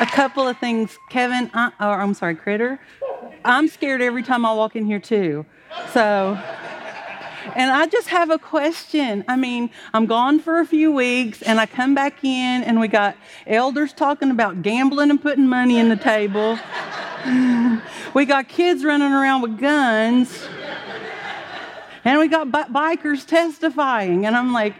A couple of things, Kevin, I, or I'm sorry, Critter. I'm scared every time I walk in here, too. So, and I just have a question. I mean, I'm gone for a few weeks and I come back in and we got elders talking about gambling and putting money in the table. we got kids running around with guns. And we got b- bikers testifying. And I'm like,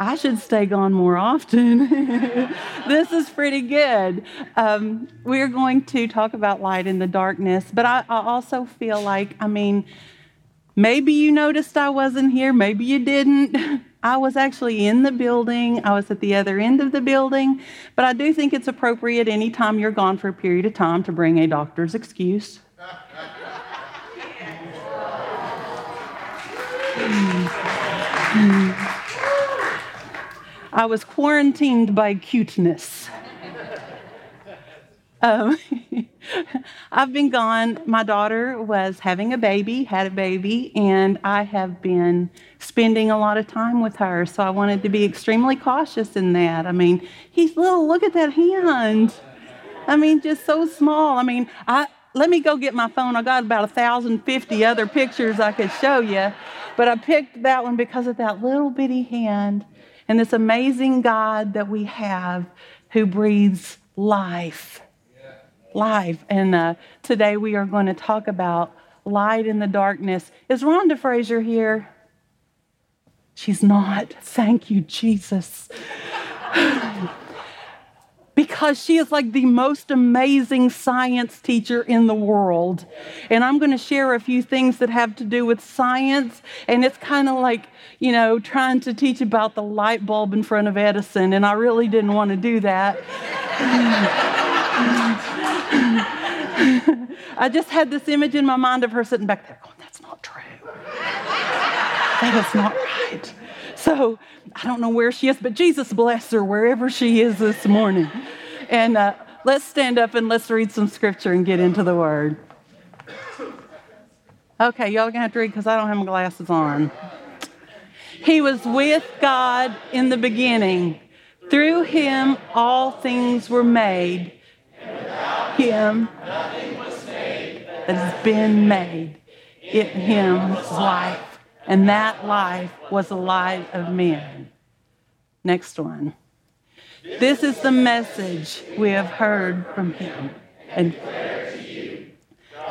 I should stay gone more often. this is pretty good. Um, we're going to talk about light in the darkness, but I, I, also feel like, I mean, maybe you noticed I wasn't here, maybe you didn't. I was actually in the building, I was at the other end of the building, but I do think it's appropriate anytime you're gone for a period of time to bring a doctor's excuse. I was quarantined by cuteness. Um, I've been gone. My daughter was having a baby, had a baby, and I have been spending a lot of time with her. So I wanted to be extremely cautious in that. I mean, he's little. Look at that hand. I mean, just so small. I mean, I let me go get my phone. I got about 1,050 other pictures I could show you, but I picked that one because of that little bitty hand and this amazing God that we have who breathes life. Life. And uh, today we are going to talk about light in the darkness. Is Rhonda Frazier here? She's not. Thank you, Jesus because she is like the most amazing science teacher in the world. And I'm going to share a few things that have to do with science. And it's kind of like, you know, trying to teach about the light bulb in front of Edison. And I really didn't want to do that. I just had this image in my mind of her sitting back there going, that's not true. That is not right. So I don't know where she is, but Jesus bless her wherever she is this morning. And uh, let's stand up and let's read some scripture and get into the word. Okay, y'all gonna have to read because I don't have my glasses on. He was with God in the beginning. Through him, all things were made. Him nothing was made that has been made. In him life and that life was the light of men. Next one. This is the message we have heard from him. And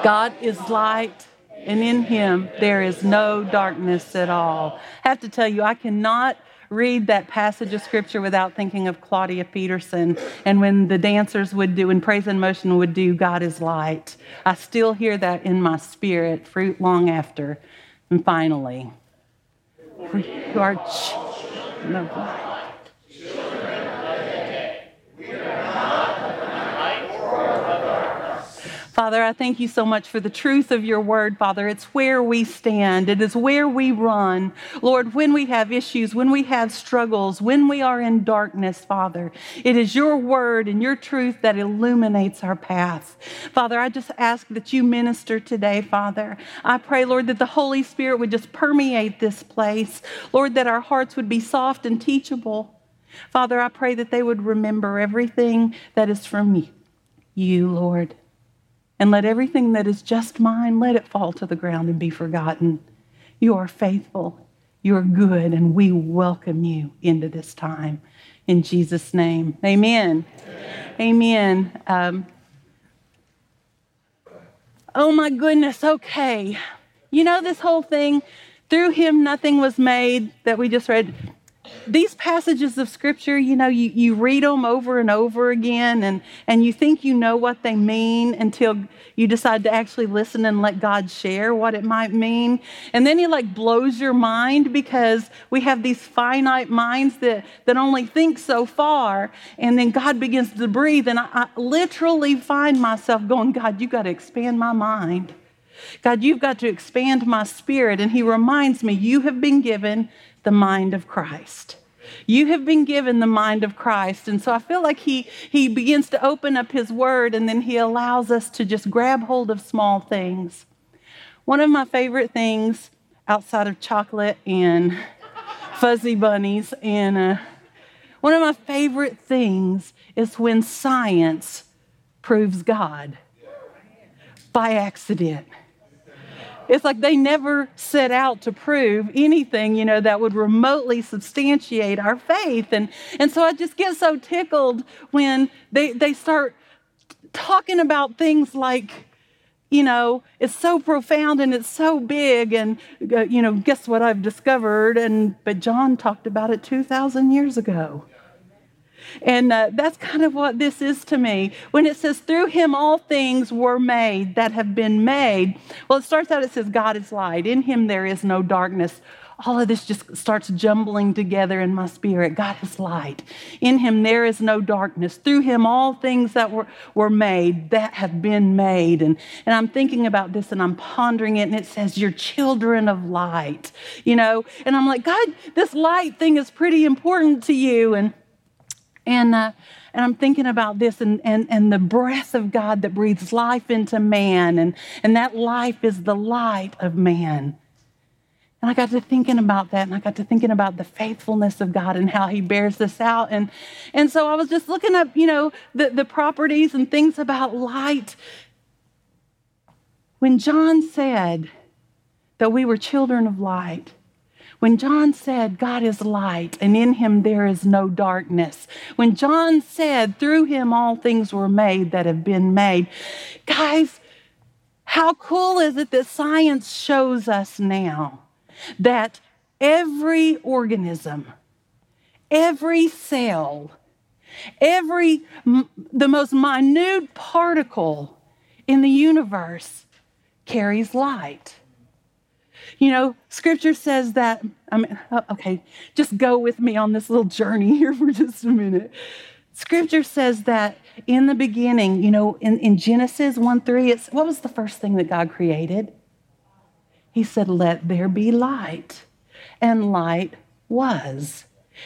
God is light, and in him there is no darkness at all. I have to tell you, I cannot read that passage of scripture without thinking of Claudia Peterson and when the dancers would do and praise and motion would do God is light. I still hear that in my spirit fruit long after. And finally, who are children of light. Father, I thank you so much for the truth of your word, Father. It's where we stand, it is where we run. Lord, when we have issues, when we have struggles, when we are in darkness, Father, it is your word and your truth that illuminates our path. Father, I just ask that you minister today, Father. I pray, Lord, that the Holy Spirit would just permeate this place. Lord, that our hearts would be soft and teachable. Father, I pray that they would remember everything that is from you, Lord. And let everything that is just mine, let it fall to the ground and be forgotten. You are faithful. You are good, and we welcome you into this time. In Jesus' name, amen. Amen. amen. Um, oh my goodness, okay. You know, this whole thing, through him nothing was made that we just read these passages of scripture, you know, you, you read them over and over again and, and you think you know what they mean until you decide to actually listen and let God share what it might mean. And then he like blows your mind because we have these finite minds that, that only think so far. And then God begins to breathe. And I, I literally find myself going, God, you got to expand my mind. God, you've got to expand my spirit. And he reminds me, you have been given the mind of Christ. You have been given the mind of Christ. And so I feel like he, he begins to open up his word and then he allows us to just grab hold of small things. One of my favorite things outside of chocolate and fuzzy bunnies and uh, One of my favorite things is when science proves God by accident. It's like they never set out to prove anything, you know, that would remotely substantiate our faith. And, and so I just get so tickled when they, they start talking about things like, you know, it's so profound and it's so big. And, uh, you know, guess what I've discovered? And, but John talked about it 2,000 years ago. And uh, that's kind of what this is to me. When it says, through him all things were made that have been made, well, it starts out, it says, God is light. In him there is no darkness. All of this just starts jumbling together in my spirit. God is light. In him there is no darkness. Through him all things that were, were made that have been made. And, and I'm thinking about this and I'm pondering it, and it says, You're children of light, you know? And I'm like, God, this light thing is pretty important to you. And and, uh, and I'm thinking about this and, and, and the breath of God that breathes life into man, and, and that life is the light of man. And I got to thinking about that, and I got to thinking about the faithfulness of God and how He bears this out. And, and so I was just looking up, you know, the, the properties and things about light. When John said that we were children of light, when John said, God is light and in him there is no darkness, when John said, through him all things were made that have been made, guys, how cool is it that science shows us now that every organism, every cell, every the most minute particle in the universe carries light. You know, scripture says that, I mean, oh, okay, just go with me on this little journey here for just a minute. Scripture says that in the beginning, you know, in, in Genesis 1 3, it's what was the first thing that God created? He said, Let there be light. And light was.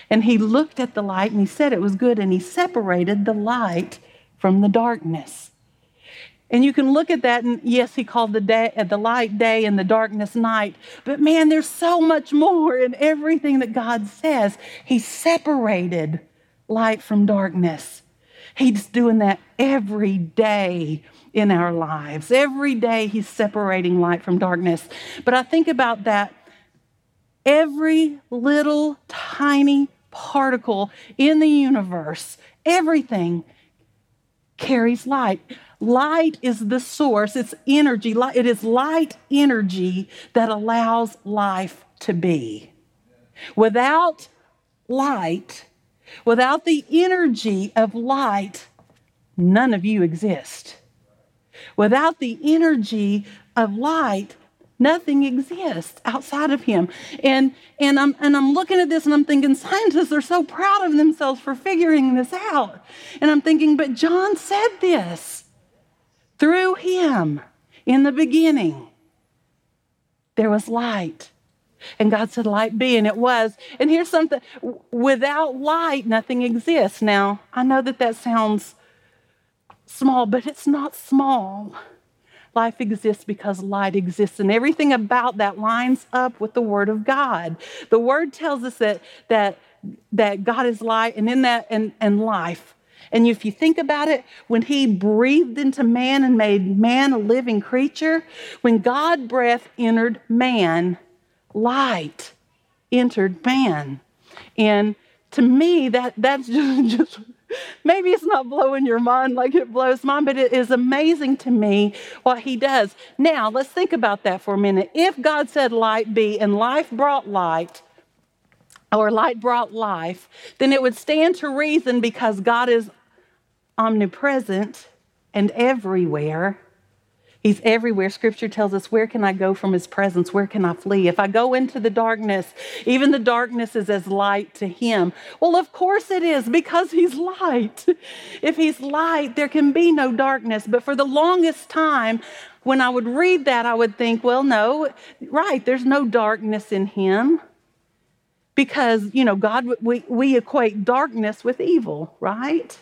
And he looked at the light and he said it was good, and he separated the light from the darkness. And you can look at that, and yes, he called the day, the light day and the darkness night. But man, there's so much more in everything that God says. He separated light from darkness. He's doing that every day in our lives. Every day, He's separating light from darkness. But I think about that every little tiny particle in the universe, everything carries light. Light is the source, it's energy. It is light energy that allows life to be. Without light, without the energy of light, none of you exist. Without the energy of light, nothing exists outside of him. And, and, I'm, and I'm looking at this and I'm thinking, scientists are so proud of themselves for figuring this out. And I'm thinking, but John said this. Through him, in the beginning, there was light. And God said, Light be, and it was. And here's something without light, nothing exists. Now, I know that that sounds small, but it's not small. Life exists because light exists, and everything about that lines up with the Word of God. The Word tells us that, that, that God is light, and in that, and, and life. And if you think about it, when he breathed into man and made man a living creature, when God breath entered man, light entered man. And to me, that that's just, just maybe it's not blowing your mind like it blows mine, but it is amazing to me what he does. Now, let's think about that for a minute. If God said light be and life brought light, or light brought life, then it would stand to reason because God is omnipresent and everywhere. He's everywhere. Scripture tells us, Where can I go from his presence? Where can I flee? If I go into the darkness, even the darkness is as light to him. Well, of course it is, because he's light. If he's light, there can be no darkness. But for the longest time, when I would read that, I would think, Well, no, right, there's no darkness in him. Because, you know, God, we, we equate darkness with evil, right?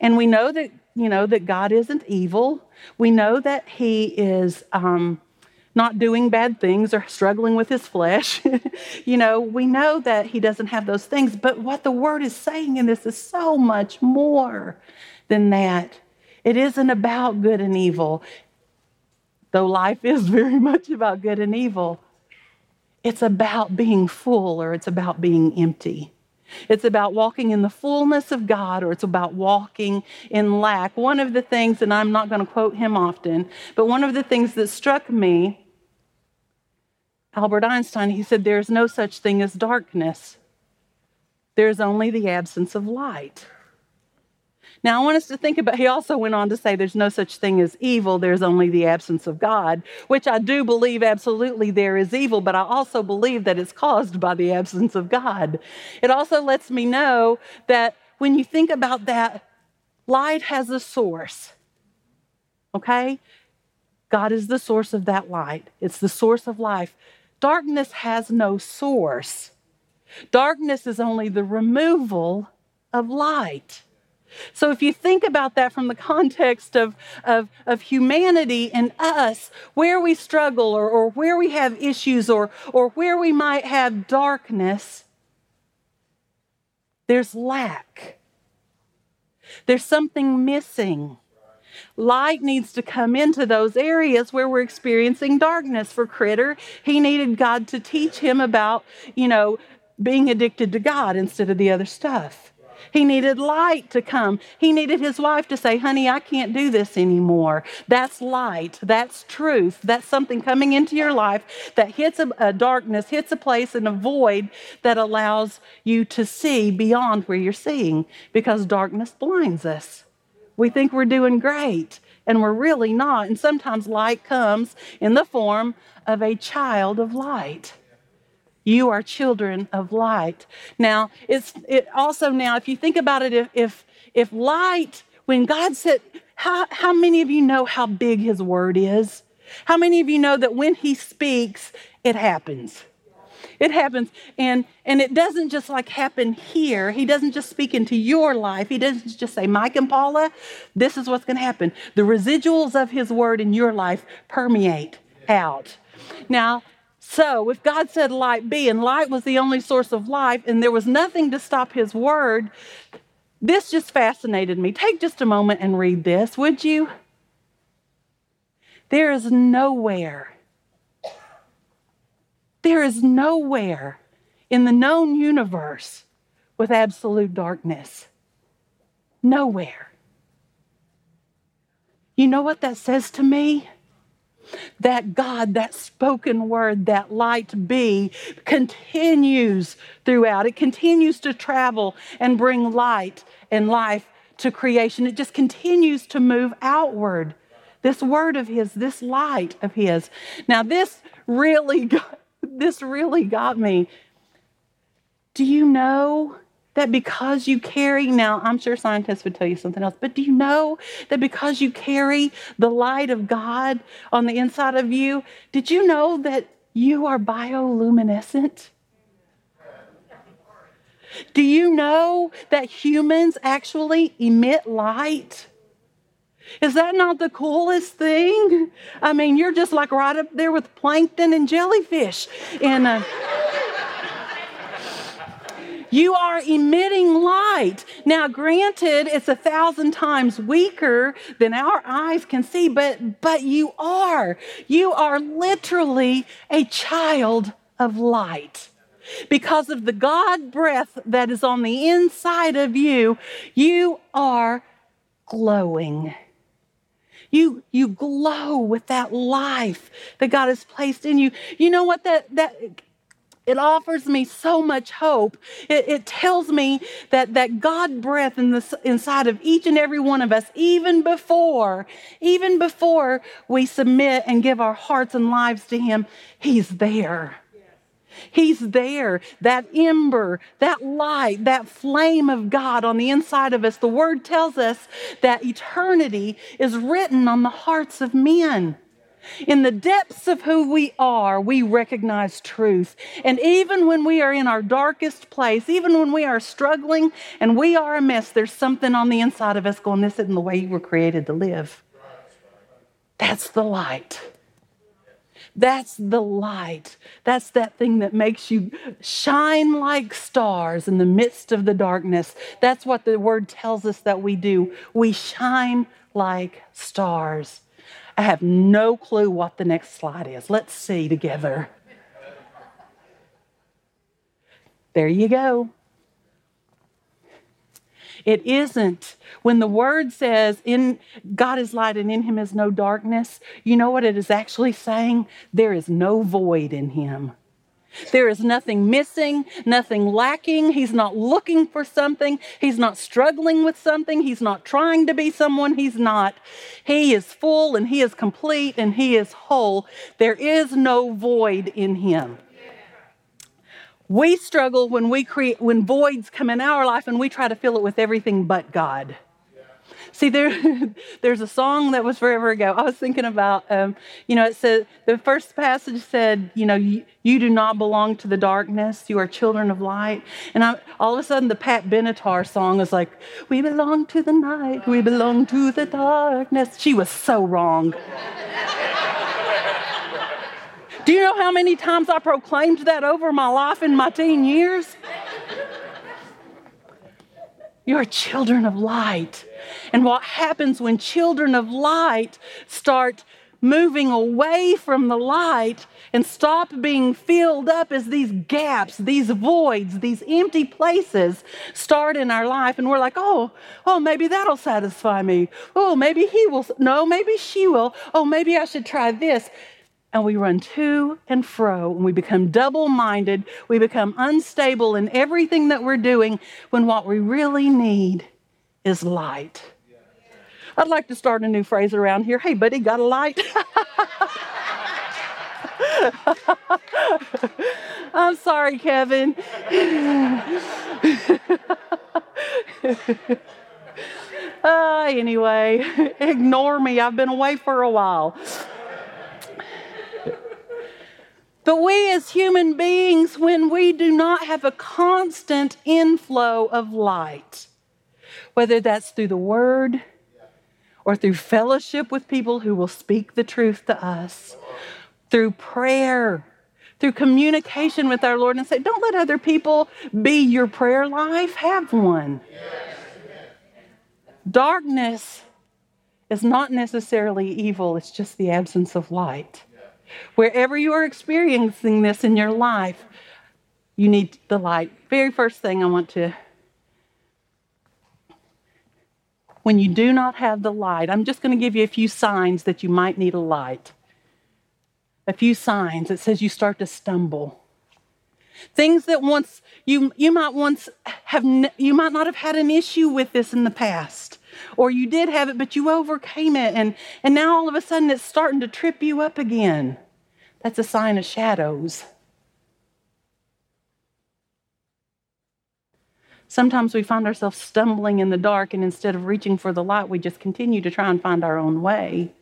And we know that, you know, that God isn't evil. We know that He is um, not doing bad things or struggling with his flesh. you know, we know that he doesn't have those things, but what the word is saying in this is so much more than that. It isn't about good and evil, though life is very much about good and evil. It's about being full or it's about being empty. It's about walking in the fullness of God or it's about walking in lack. One of the things, and I'm not going to quote him often, but one of the things that struck me, Albert Einstein, he said, There's no such thing as darkness, there's only the absence of light. Now, I want us to think about, he also went on to say there's no such thing as evil, there's only the absence of God, which I do believe absolutely there is evil, but I also believe that it's caused by the absence of God. It also lets me know that when you think about that, light has a source, okay? God is the source of that light, it's the source of life. Darkness has no source. Darkness is only the removal of light. So, if you think about that from the context of, of, of humanity and us, where we struggle or, or where we have issues or, or where we might have darkness, there's lack. There's something missing. Light needs to come into those areas where we're experiencing darkness. For Critter, he needed God to teach him about, you know, being addicted to God instead of the other stuff. He needed light to come. He needed his wife to say, Honey, I can't do this anymore. That's light. That's truth. That's something coming into your life that hits a, a darkness, hits a place and a void that allows you to see beyond where you're seeing because darkness blinds us. We think we're doing great and we're really not. And sometimes light comes in the form of a child of light. You are children of light. Now, it's it also now, if you think about it, if if, if light, when God said, how, how many of you know how big his word is? How many of you know that when he speaks, it happens? It happens. And and it doesn't just like happen here. He doesn't just speak into your life. He doesn't just say, Mike and Paula, this is what's going to happen. The residuals of his word in your life permeate out. Now, so, if God said light be, and light was the only source of life, and there was nothing to stop his word, this just fascinated me. Take just a moment and read this, would you? There is nowhere, there is nowhere in the known universe with absolute darkness. Nowhere. You know what that says to me? That God, that spoken word, that light be, continues throughout. It continues to travel and bring light and life to creation. It just continues to move outward. This word of His, this light of His. Now, this really got, this really got me. Do you know that because you carry, now I'm sure scientists would tell you something else, but do you know that because you carry the light of God on the inside of you, did you know that you are bioluminescent? Do you know that humans actually emit light? Is that not the coolest thing? I mean, you're just like right up there with plankton and jellyfish in a. You are emitting light. Now, granted, it's a thousand times weaker than our eyes can see, but, but you are. You are literally a child of light. Because of the God breath that is on the inside of you, you are glowing. You, you glow with that life that God has placed in you. You know what that, that it offers me so much hope. It, it, tells me that, that God breath in the, inside of each and every one of us, even before, even before we submit and give our hearts and lives to Him, He's there. He's there, that ember, that light, that flame of God on the inside of us. The word tells us that eternity is written on the hearts of men. In the depths of who we are, we recognize truth. And even when we are in our darkest place, even when we are struggling and we are a mess, there's something on the inside of us going, This isn't the way you were created to live. That's the light. That's the light. That's that thing that makes you shine like stars in the midst of the darkness. That's what the word tells us that we do. We shine like stars. I have no clue what the next slide is. Let's see together. There you go. It isn't. When the word says, in God is light and in him is no darkness, you know what it is actually saying? There is no void in him. There is nothing missing, nothing lacking. He's not looking for something. He's not struggling with something. He's not trying to be someone he's not. He is full and he is complete and he is whole. There is no void in him. We struggle when we create when voids come in our life and we try to fill it with everything but God. See, there, there's a song that was forever ago. I was thinking about, um, you know, it said, the first passage said, you know, you, you, do not belong to the darkness. You are children of light. And I, all of a sudden, the Pat Benatar song is like, we belong to the night. We belong to the darkness. She was so wrong. Do you know how many times I proclaimed that over my life in my teen years? You're children of light. And what happens when children of light start moving away from the light and stop being filled up as these gaps, these voids, these empty places start in our life. And we're like, oh, oh, maybe that'll satisfy me. Oh, maybe he will. No, maybe she will. Oh, maybe I should try this and we run to and fro and we become double minded. We become unstable in everything that we're doing when what we really need is light. I'd like to start a new phrase around here. Hey, buddy, got a light? I'm sorry, Kevin. uh, anyway, ignore me. I've been away for a while. But we as human beings, when we do not have a constant inflow of light, whether that's through the word or through fellowship with people who will speak the truth to us, through prayer, through communication with our Lord, and say, don't let other people be your prayer life, have one. Darkness is not necessarily evil, it's just the absence of light. Wherever you are experiencing this in your life, you need the light. Very first thing I want to when you do not have the light, I'm just going to give you a few signs that you might need a light. A few signs. It says you start to stumble. Things that once you you might once have you might not have had an issue with this in the past. Or you did have it, but you overcame it, and, and now all of a sudden it's starting to trip you up again. That's a sign of shadows. Sometimes we find ourselves stumbling in the dark, and instead of reaching for the light, we just continue to try and find our own way.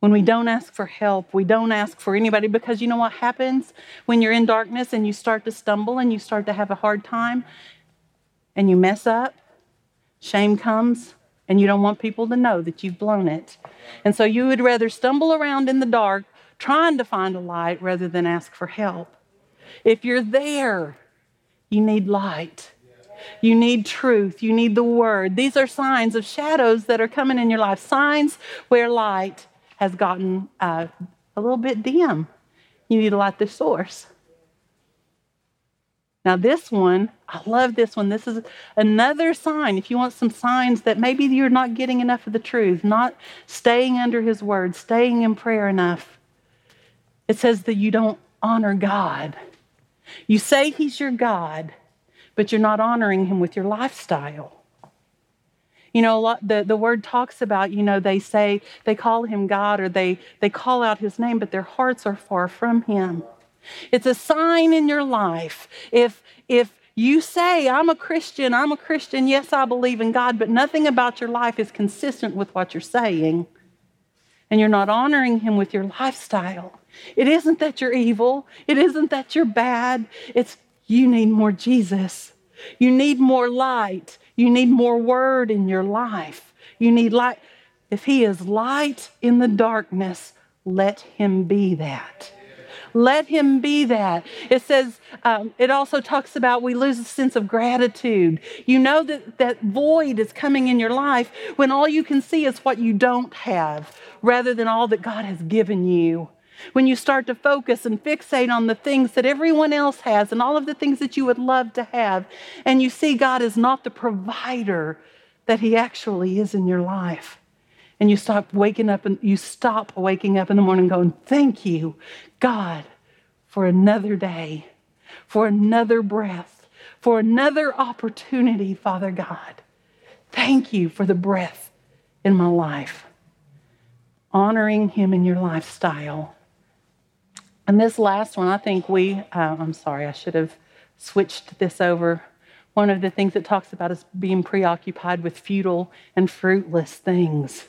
When we don't ask for help, we don't ask for anybody because you know what happens when you're in darkness and you start to stumble and you start to have a hard time and you mess up? Shame comes, and you don't want people to know that you've blown it. And so you would rather stumble around in the dark trying to find a light rather than ask for help. If you're there, you need light. You need truth. You need the word. These are signs of shadows that are coming in your life, signs where light has gotten uh, a little bit dim. You need to light the source. Now, this one, I love this one. This is another sign. If you want some signs that maybe you're not getting enough of the truth, not staying under His word, staying in prayer enough, it says that you don't honor God. You say He's your God, but you're not honoring Him with your lifestyle. You know, lot, the, the word talks about, you know, they say they call him God or they, they call out his name, but their hearts are far from him. It's a sign in your life. If, if you say, I'm a Christian, I'm a Christian, yes, I believe in God, but nothing about your life is consistent with what you're saying, and you're not honoring Him with your lifestyle, it isn't that you're evil. It isn't that you're bad. It's you need more Jesus. You need more light. You need more word in your life. You need light. If He is light in the darkness, let Him be that. Let him be that. It says, um, it also talks about we lose a sense of gratitude. You know that that void is coming in your life when all you can see is what you don't have rather than all that God has given you. When you start to focus and fixate on the things that everyone else has and all of the things that you would love to have, and you see God is not the provider that He actually is in your life. And you stop waking up and you stop waking up in the morning going, Thank you, God, for another day, for another breath, for another opportunity, Father God. Thank you for the breath in my life. Honoring Him in your lifestyle. And this last one, I think we, uh, I'm sorry, I should have switched this over. One of the things it talks about is being preoccupied with futile and fruitless things.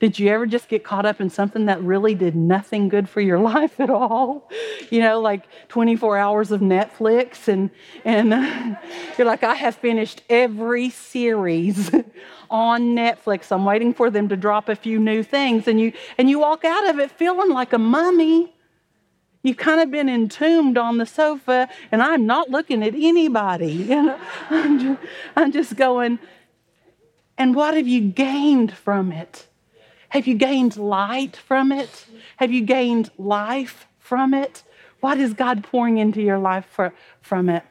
Did you ever just get caught up in something that really did nothing good for your life at all? You know, like 24 hours of Netflix, and and you're like, I have finished every series on Netflix. I'm waiting for them to drop a few new things, and you and you walk out of it feeling like a mummy. You've kind of been entombed on the sofa, and I'm not looking at anybody. You know, I'm just, I'm just going. And what have you gained from it? Have you gained light from it? Have you gained life from it? What is God pouring into your life for, from it?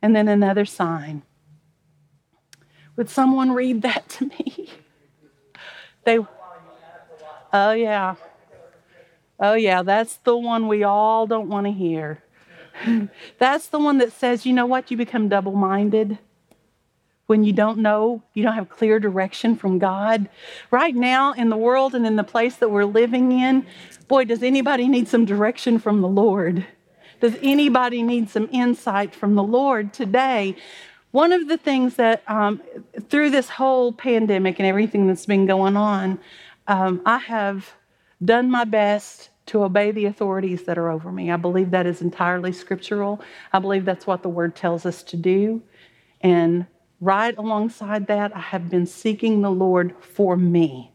And then another sign. Would someone read that to me? They, oh, yeah. Oh, yeah, that's the one we all don't want to hear. that's the one that says, you know what, you become double minded when you don't know, you don't have clear direction from God. Right now, in the world and in the place that we're living in, boy, does anybody need some direction from the Lord? Does anybody need some insight from the Lord today? One of the things that um, through this whole pandemic and everything that's been going on, um, I have done my best to obey the authorities that are over me. I believe that is entirely scriptural. I believe that's what the word tells us to do. And right alongside that, I have been seeking the Lord for me.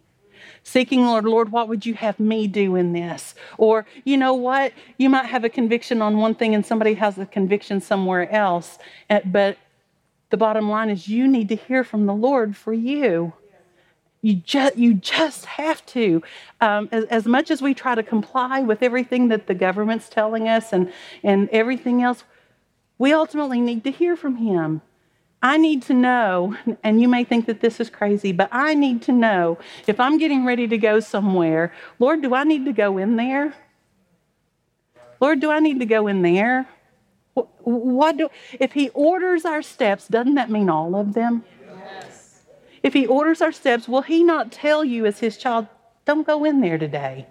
Seeking, Lord, Lord, what would you have me do in this? Or, you know what? You might have a conviction on one thing and somebody has a conviction somewhere else. Eh, but the bottom line is you need to hear from the Lord for you. You just, you just have to. Um, as, as much as we try to comply with everything that the government's telling us and, and everything else, we ultimately need to hear from Him. I need to know, and you may think that this is crazy, but I need to know if I'm getting ready to go somewhere, Lord, do I need to go in there? Lord, do I need to go in there? What do, if He orders our steps, doesn't that mean all of them? Yes. If He orders our steps, will He not tell you as His child, don't go in there today?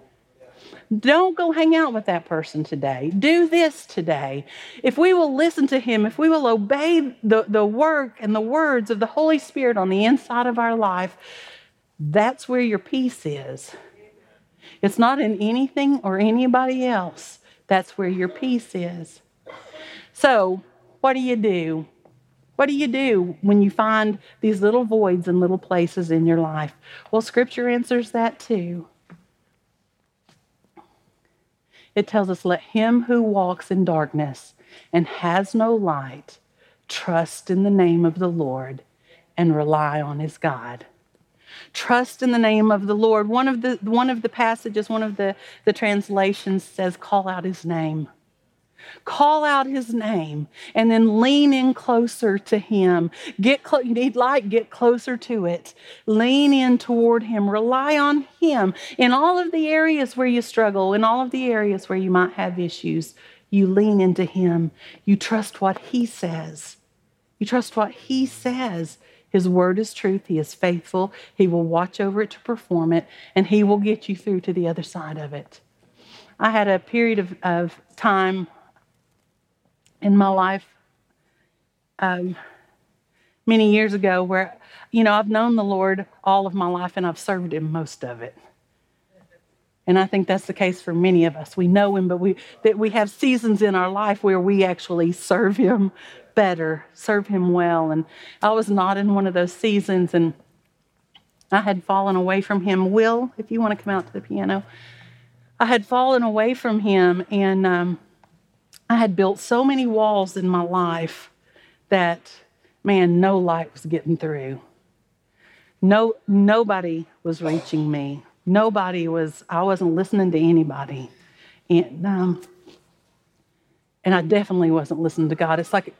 Don't go hang out with that person today. Do this today. If we will listen to Him, if we will obey the, the work and the words of the Holy Spirit on the inside of our life, that's where your peace is. It's not in anything or anybody else. That's where your peace is. So, what do you do? What do you do when you find these little voids and little places in your life? Well, Scripture answers that too. It tells us, Let him who walks in darkness and has no light trust in the name of the Lord and rely on his God. Trust in the name of the Lord. One of the, one of the passages, one of the, the translations says, Call out his name. Call out his name and then lean in closer to him. Get clo- you need light, get closer to it. Lean in toward him. Rely on him in all of the areas where you struggle, in all of the areas where you might have issues. You lean into him. You trust what he says. You trust what he says. His word is truth. He is faithful. He will watch over it to perform it, and he will get you through to the other side of it. I had a period of, of time in my life um, many years ago where, you know, I've known the Lord all of my life and I've served Him most of it. And I think that's the case for many of us. We know Him, but we, that we have seasons in our life where we actually serve Him better, serve Him well. And I was not in one of those seasons and I had fallen away from Him. Will, if you want to come out to the piano. I had fallen away from Him, and um, I had built so many walls in my life that, man, no light was getting through. No, nobody was reaching me. Nobody was. I wasn't listening to anybody, and um, and I definitely wasn't listening to God. It's like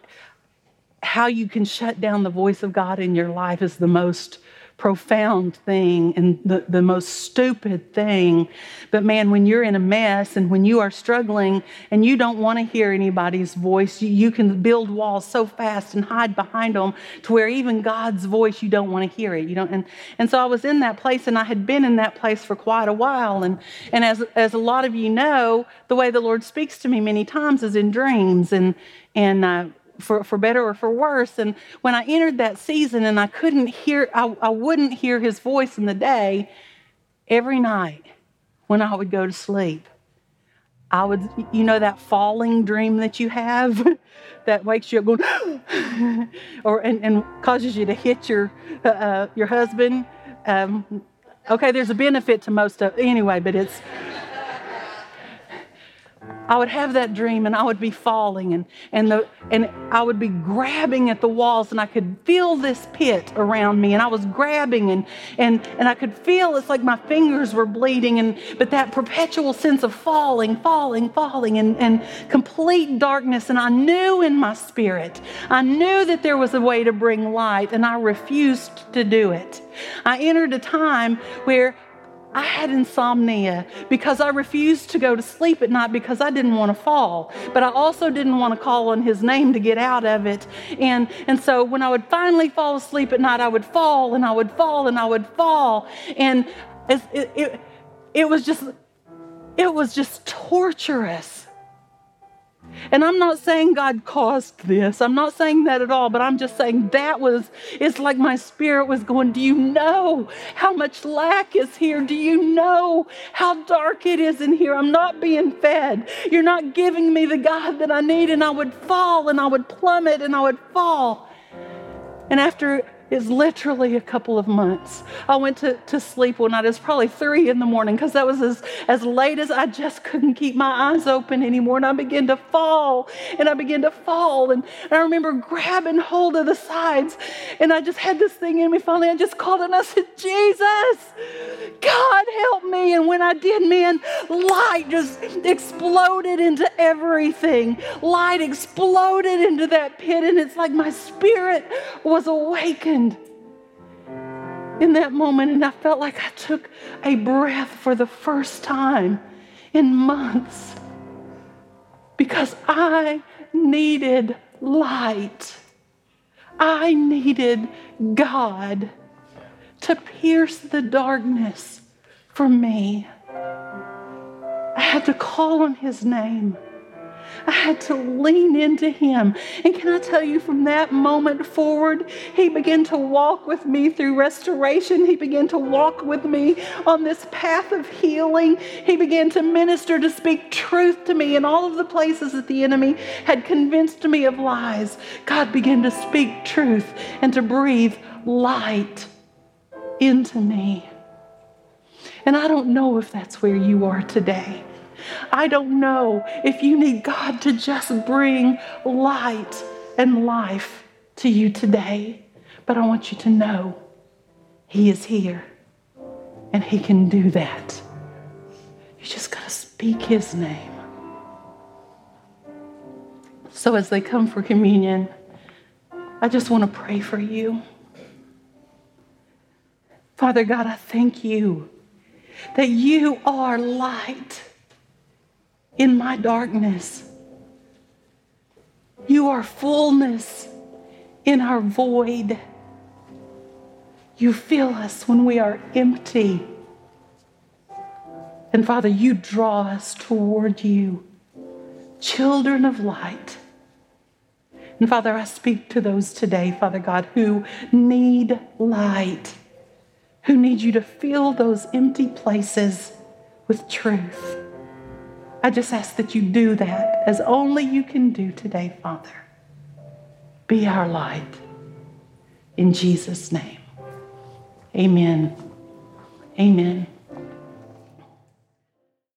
how you can shut down the voice of God in your life is the most profound thing and the, the most stupid thing. But man, when you're in a mess and when you are struggling and you don't want to hear anybody's voice, you, you can build walls so fast and hide behind them to where even God's voice, you don't want to hear it. You don't, and, and so I was in that place and I had been in that place for quite a while. And, and as, as a lot of you know, the way the Lord speaks to me many times is in dreams. And, and uh, for, for better or for worse. And when I entered that season and I couldn't hear, I, I wouldn't hear his voice in the day, every night when I would go to sleep, I would, you know, that falling dream that you have that wakes you up going, or and, and causes you to hit your uh, uh, your husband. Um, okay, there's a benefit to most of anyway, but it's I would have that dream and I would be falling and, and, the, and I would be grabbing at the walls and I could feel this pit around me and I was grabbing and, and, and I could feel it's like my fingers were bleeding and but that perpetual sense of falling, falling, falling and, and complete darkness and I knew in my spirit, I knew that there was a way to bring light and I refused to do it. I entered a time where I had insomnia because I refused to go to sleep at night because I didn't want to fall. But I also didn't want to call on his name to get out of it. And, and so when I would finally fall asleep at night, I would fall and I would fall and I would fall. And it, it, it was just, it was just torturous. And I'm not saying God caused this. I'm not saying that at all, but I'm just saying that was, it's like my spirit was going, Do you know how much lack is here? Do you know how dark it is in here? I'm not being fed. You're not giving me the God that I need. And I would fall and I would plummet and I would fall. And after is literally a couple of months. I went to, to sleep one night. It was probably three in the morning because that was as, as late as I just couldn't keep my eyes open anymore. And I began to fall and I began to fall. And, and I remember grabbing hold of the sides. And I just had this thing in me. Finally, I just called and I said, Jesus, God help me. And when I did, man, light just exploded into everything. Light exploded into that pit. And it's like my spirit was awakened in that moment, and I felt like I took a breath for the first time in months because I needed light. I needed God to pierce the darkness for me. I had to call on His name. I had to lean into him. And can I tell you, from that moment forward, he began to walk with me through restoration. He began to walk with me on this path of healing. He began to minister, to speak truth to me in all of the places that the enemy had convinced me of lies. God began to speak truth and to breathe light into me. And I don't know if that's where you are today. I don't know if you need God to just bring light and life to you today, but I want you to know He is here and He can do that. You just got to speak His name. So as they come for communion, I just want to pray for you. Father God, I thank you that you are light in my darkness. You are fullness in our void. You fill us when we are empty. And Father, you draw us toward you, children of light. And Father, I speak to those today, Father God, who need light, who need you to fill those empty places with truth. I just ask that you do that as only you can do today, Father. Be our light. In Jesus' name. Amen. Amen.